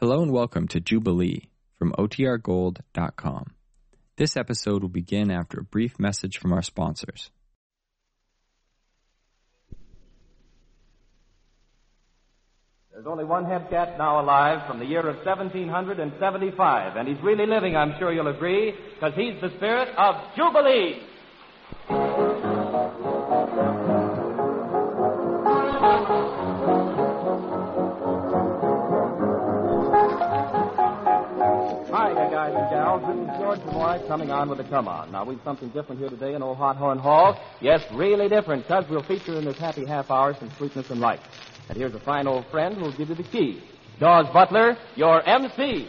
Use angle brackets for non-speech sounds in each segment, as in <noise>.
Hello and welcome to Jubilee from OTRGold.com. This episode will begin after a brief message from our sponsors. There's only one Hebcat now alive from the year of 1775, and he's really living, I'm sure you'll agree, because he's the spirit of Jubilee. Moy coming on with the Come On. Now, we've something different here today in Old Hot Horn Hall. Yes, really different, because we'll feature in this happy half hour some sweetness and light. And here's a fine old friend who'll give you the key. Daws Butler, your MC.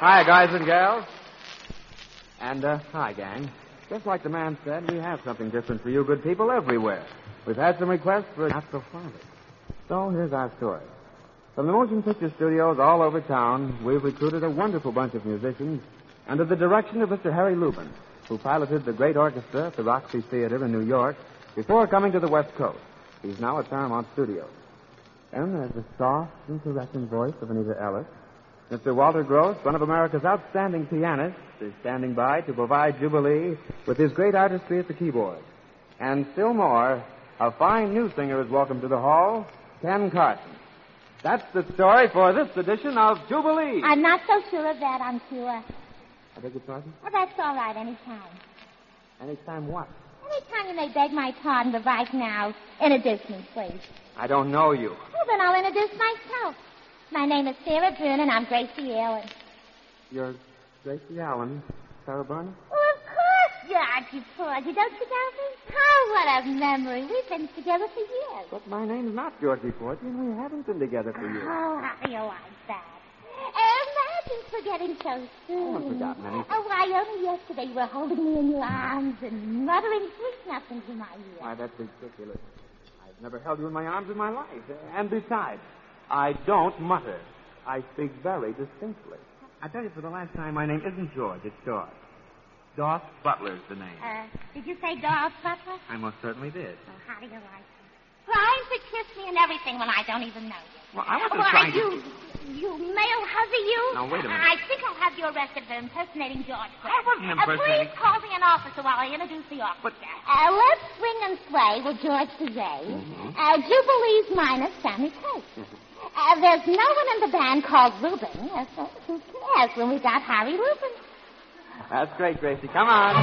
Hi, guys and gals. And, uh, hi, gang. Just like the man said, we have something different for you good people everywhere. We've had some requests for not so funny. So here's our story. From the motion picture studios all over town, we've recruited a wonderful bunch of musicians under the direction of Mr. Harry Lubin, who piloted the great orchestra at the Roxy Theater in New York before coming to the West Coast. He's now at Paramount Studios. And there's the soft and voice of Anita Ellis. Mr. Walter Gross, one of America's outstanding pianists, is standing by to provide Jubilee with his great artistry at the keyboard. And still more, a fine new singer is welcome to the hall, Ken Carson. That's the story for this edition of Jubilee. I'm not so sure of that, I'm sure. I beg your pardon? Well, that's all right, anytime. Anytime what? Anytime you may beg my pardon, but right now, introduce me, please. I don't know you. Well, then I'll introduce myself. My name is Sara Berner, and I'm Gracie Allen. You're Gracie Allen, Sara Berner? Well, of course, Georgie Porgy. Don't you know me? Oh, what a memory. We've been together for years. But my name's not Georgie Porgy, and we haven't been together for years. Oh, how do you like that? Eh, imagine forgetting so soon. I haven't forgotten anything. Oh, why, only yesterday you were holding me in your arms and muttering sweet nothings in my ear. Why, that's ridiculous. I've never held you in my arms in my life. Eh, and besides, I don't mutter. I speak very distinctly. I tell you for the last time, my name isn't George, it's Daws. Daws Butler's the name. Uh, did you say Daws Butler? I most certainly did. Oh, how do you like it? Trying to kiss me and everything when I don't even know you. Well, I wasn't Why, trying to- you, you male huzzy, you. Now, wait a minute. I think I'll have you arrested for impersonating George. I wasn't Uh, impersonating- please call me an officer while I introduce the orchestra. Uh, let's swing and sway with George Bizet. Mm-hmm. Uh, Jubilee's minus Sammy Tate. Uh, there's no one in the band called Reuben. Uh, so who cares when we got Harry Reuben? That's great, Gracie. Come on.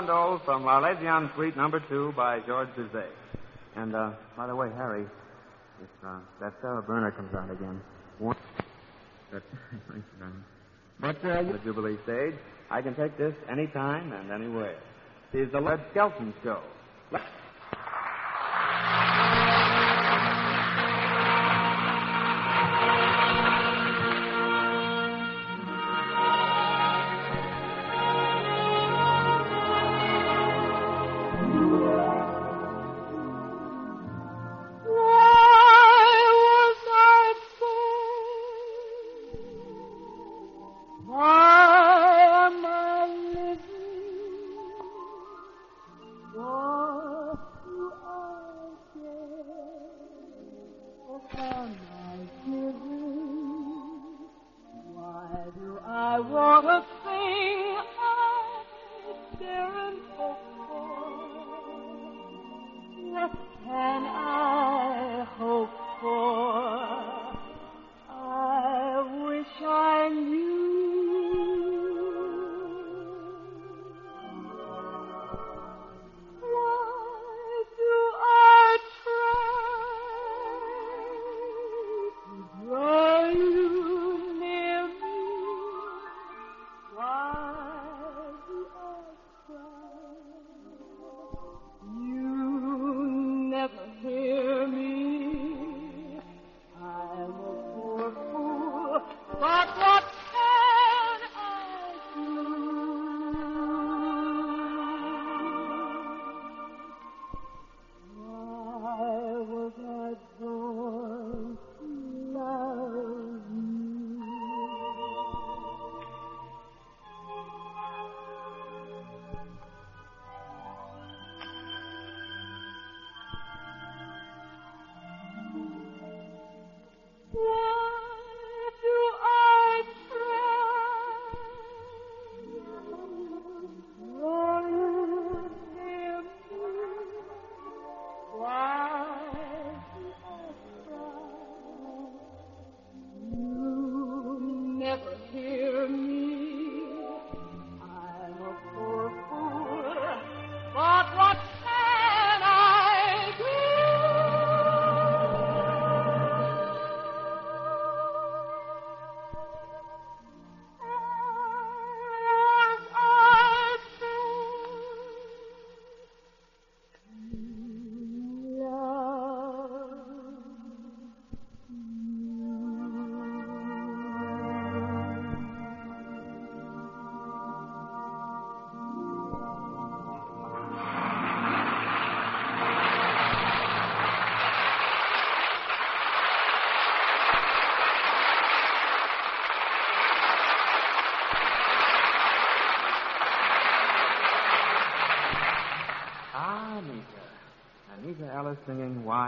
Farandole from L'Arlésienne Suite number two by George Bizet. And, uh, by the way, Harry, if, uh, that Sara Berner comes out again, one... But. <laughs> But, uh, the Jubilee stage, I can take this any time and anywhere. She's the Red Skelton Show. Singing,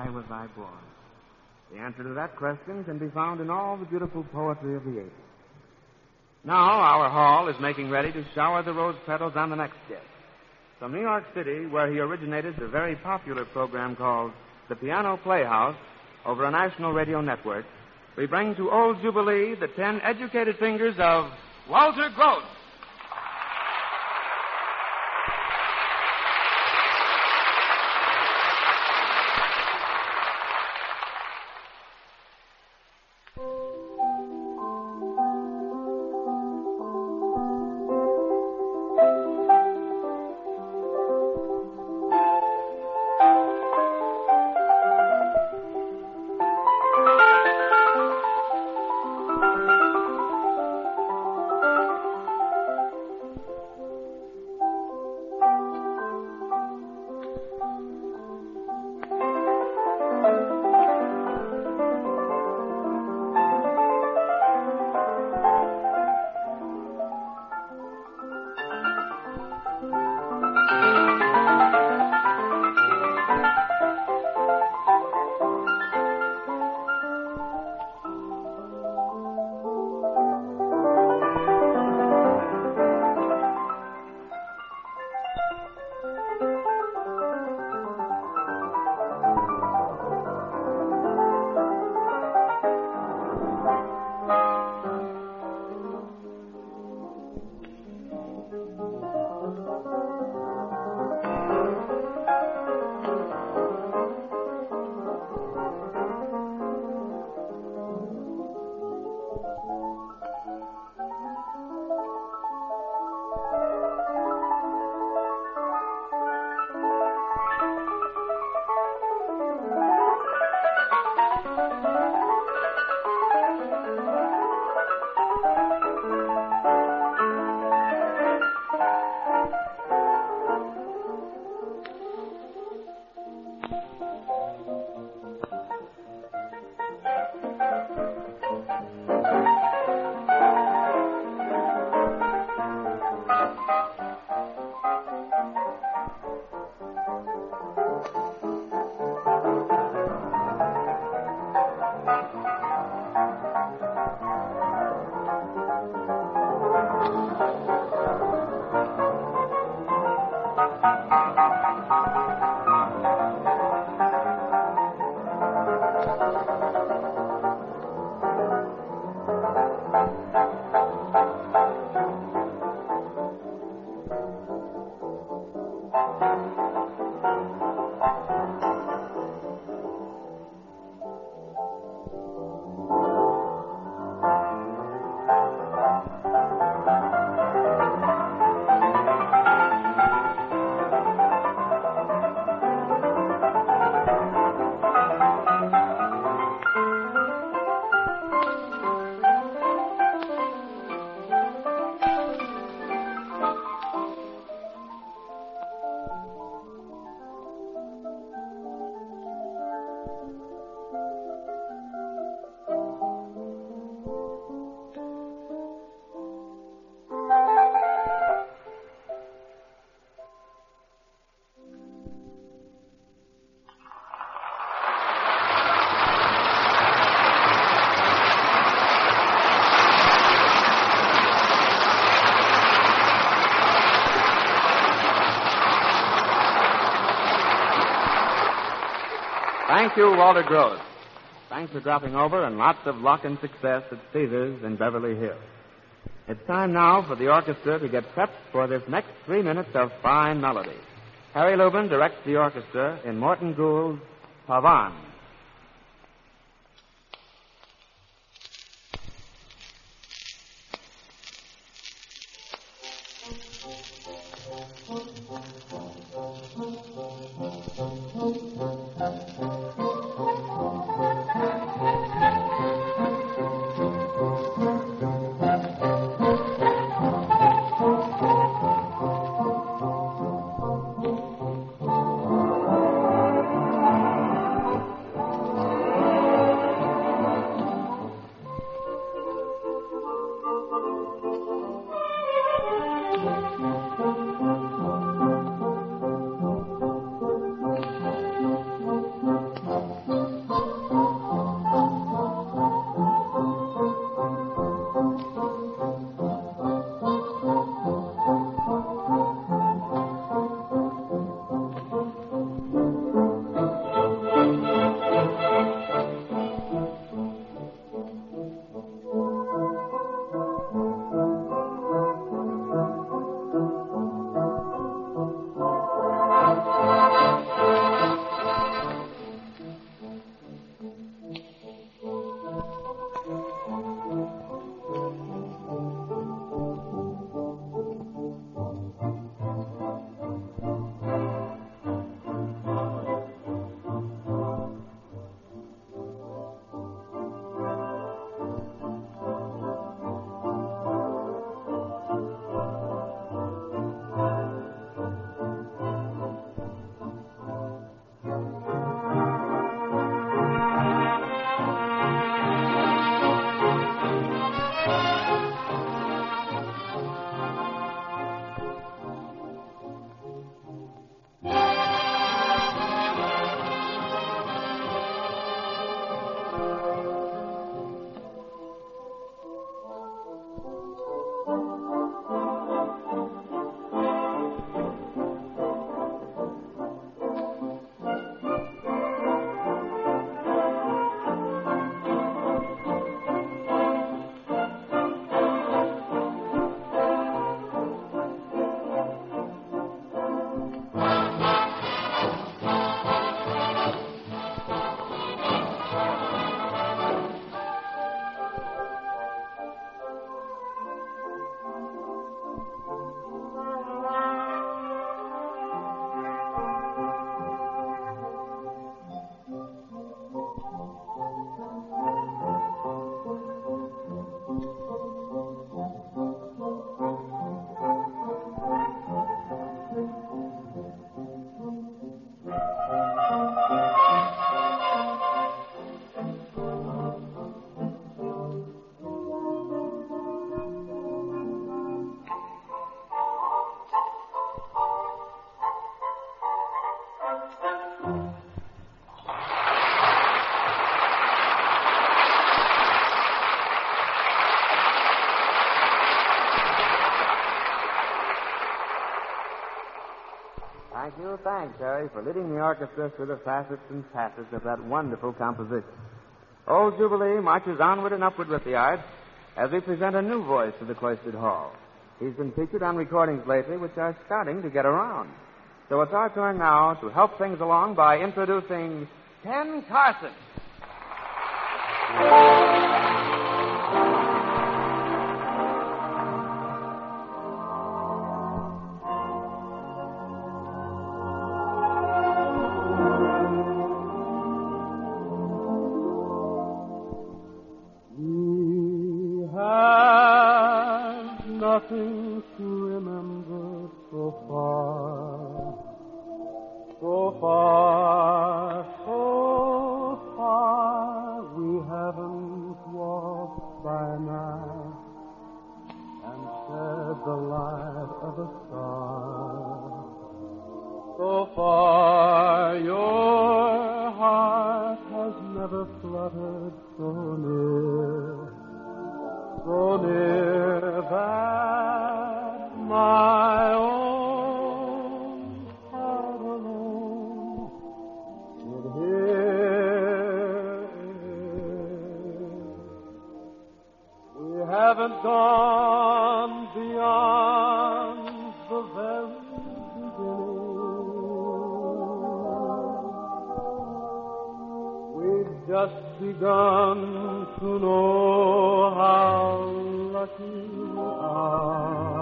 Why Was I Born? The answer to that question can be found in all the beautiful poetry of the 80s. Now, our hall is making ready to shower the rose petals on the next guest. From New York City, where he originated the very popular program called The Piano Playhouse over a national radio network, we bring to Old Jubilee the ten educated fingers of Walter Gross. Thank you, Walter Gross. Thanks for dropping over and lots of luck and success at Caesars in Beverly Hills. It's time now for the orchestra to get prepped for this next three minutes of fine melody. Harry Lubin directs the orchestra in Morton Gould's Pavan. Thanks, Harry, for leading the orchestra through the facets and facets of that wonderful composition. Old Jubilee marches onward and upward with the art as we present a new voice to the cloistered hall. He's been featured on recordings lately which are starting to get around. So it's our turn now to help things along by introducing Ken Carson. Have just begun to know how lucky we are.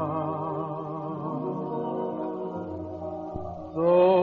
So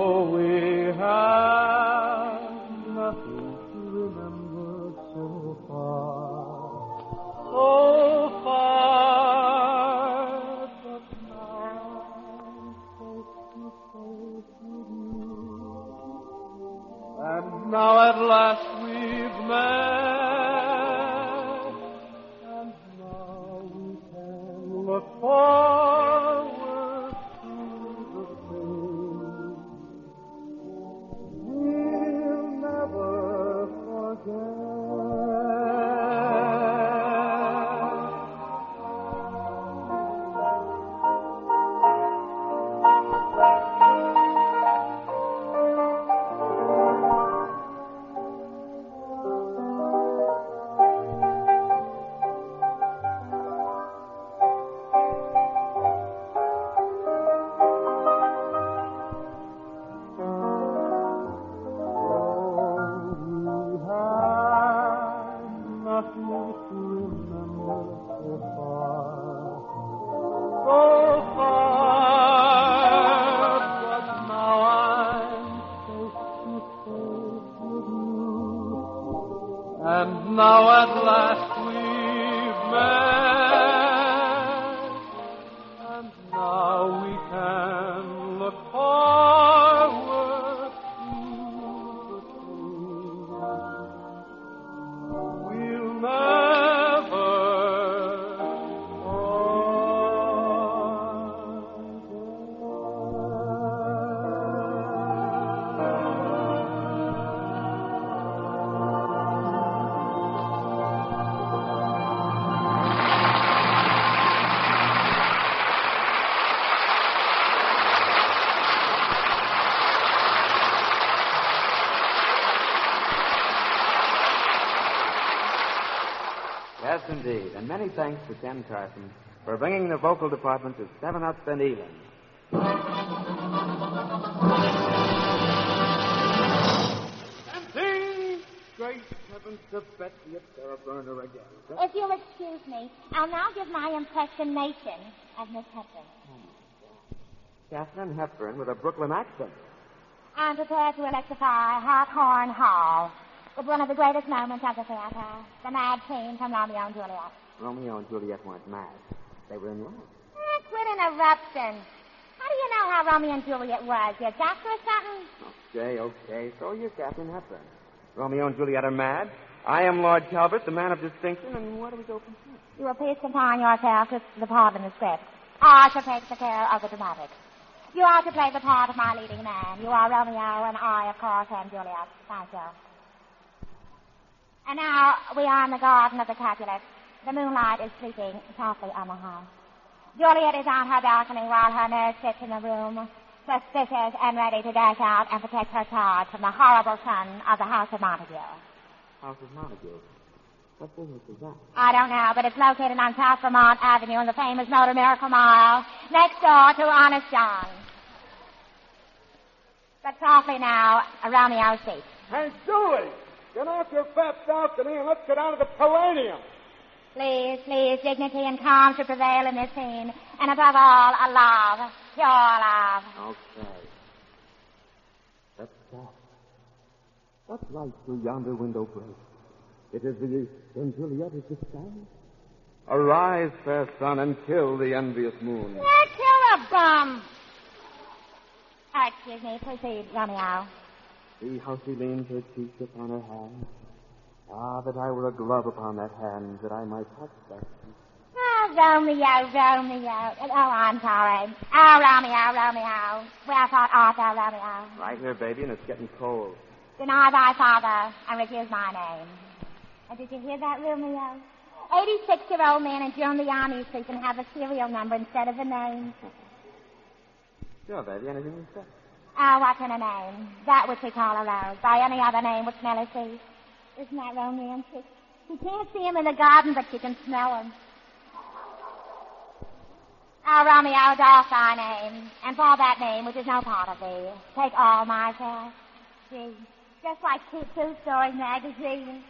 And many thanks to Ken Carson for bringing the vocal department to Seven Up and Even. And sing! Great heavens to Betsy, it's Sara Berner again. If you'll excuse me, I'll now give my impersonation of Miss Hepburn. Katharine Hepburn with a Brooklyn accent. I'm prepared to electrify Hawthorne Hall with one of the greatest moments of the theater, the mad scene from Romeo and Juliet. Romeo and Juliet weren't mad. They were in love. Eh, quit interrupting. How do you know how Romeo and Juliet was? You a doctor or something? Okay, okay. So you're Katharine Hepburn. Romeo and Juliet are mad. I am Lord Talbot, the man of distinction, and where do we go from here? You will please confine yourself to the part in the script. I shall take the care of the dramatics. You are to play the part of my leading man. You are Romeo, and I, of course, am Juliet. Thank you. And now we are in the garden of the Capulet. The moonlight is sleeping softly on the house. Juliet is on her balcony while her nurse sits in the room suspicious and ready to dash out and protect her charge from the horrible son of the House of Montague. House of Montague. What business is that? I don't know, but it's located on South Vermont Avenue in the famous Motor Miracle Mile, next door to Honest John. But softly now, around the house seat. Hey, Julie, get off your fat balcony and let's get out of the Palladium. Please, please, dignity and calm should prevail in this scene, and above all, a love, pure love. Okay. Let's stop. What light through yonder window breaks? It is the when Juliet is the sun. Arise, fair sun, and kill the envious moon. Yeah, kill a bum. Oh, excuse me, proceed, Romeo. See how she leans her cheek upon her hand. Ah, that I were a glove upon that hand, that I might touch that. Oh, Romeo, Romeo. Oh, I'm sorry. Oh, Romeo, Romeo. Wherefore art thou, Romeo? Right here, baby, and it's getting cold. Deny thy father and refuse my name. And did you hear that, Romeo? 86-year-old man and join the army so you can have a serial number instead of a name. Sure, baby, anything you say. Oh, what kind a name? That which we call a rose. By any other name smell as sweet. Isn't that romantic? You can't see him in the garden, but you can smell him. Oh, Romeo, doff thy name, and for that name, which is no part of thee, take all my care. Gee, just like cute two-story magazine.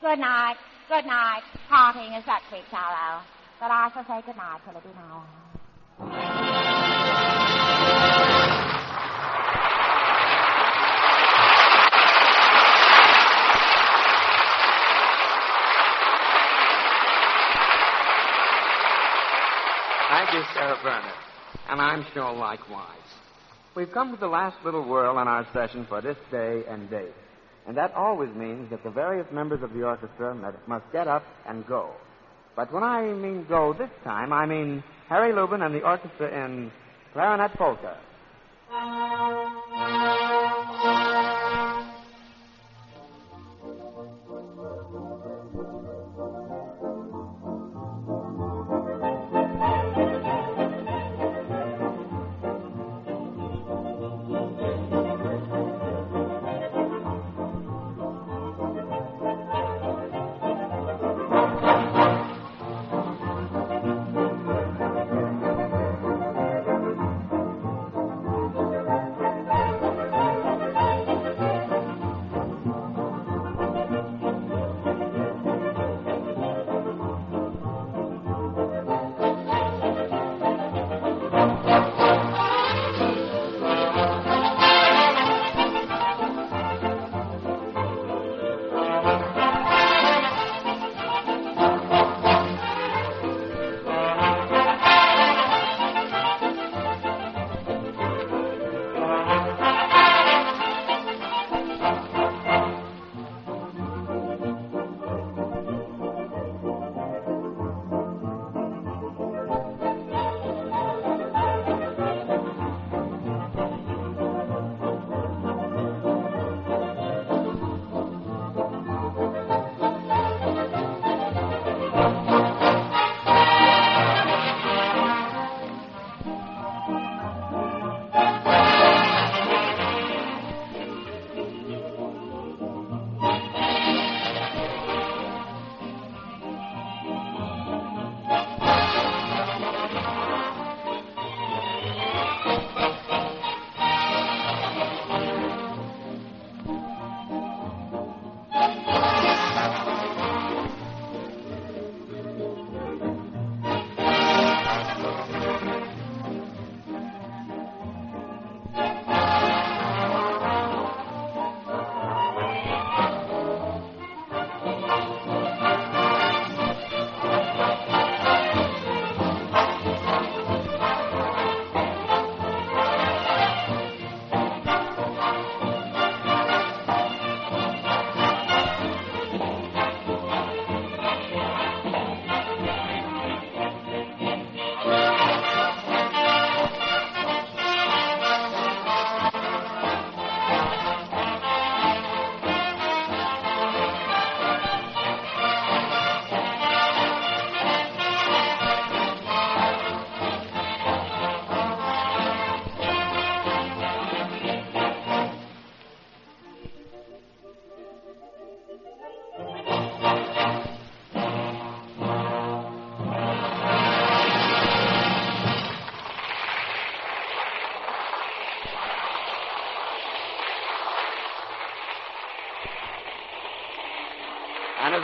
Good night, good night. Parting is such sweet sorrow. But I shall say good night till it be now. Thank Sarah uh, Bernard. And I'm sure likewise. We've come to the last little whirl in our session for this day and date. And that always means that the various members of the orchestra must get up and go. But when I mean go this time, I mean Harry Lubin and the orchestra in Clarinet Polka.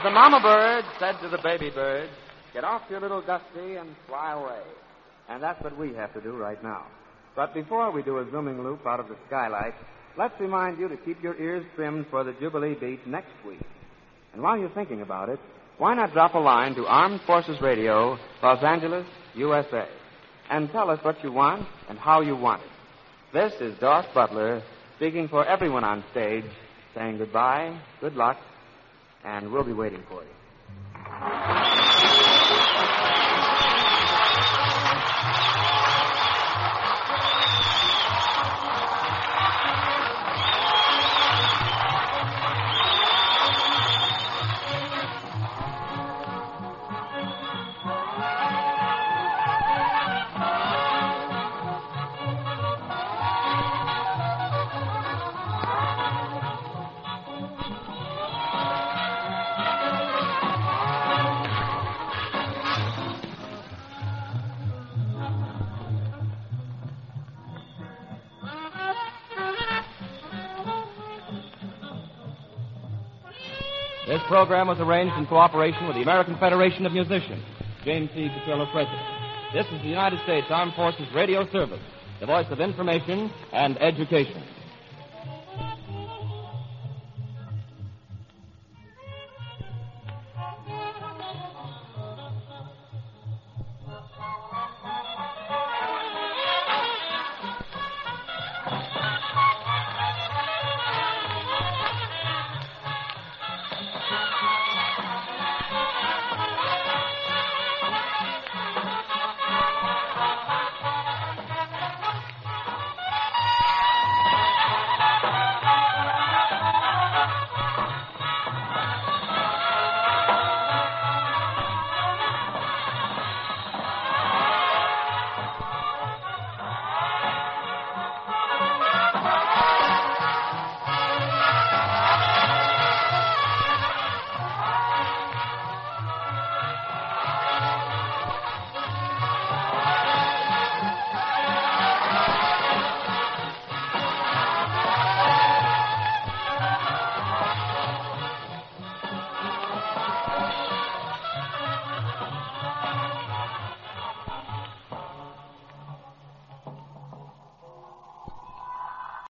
The mama bird said to the baby bird, get off your little dusty and fly away. And that's what we have to do right now. But before we do a zooming loop out of the skylight, let's remind you to keep your ears trimmed for the Jubilee Beat next week. And while you're thinking about it, why not drop a line to Armed Forces Radio, Los Angeles, USA, and tell us what you want and how you want it. This is Daws Butler speaking for everyone on stage, saying goodbye, good luck, and we'll be waiting for you. Program was arranged in cooperation with the American Federation of Musicians. James C. Petrillo, President. This is the United States Armed Forces Radio Service, the voice of information and education.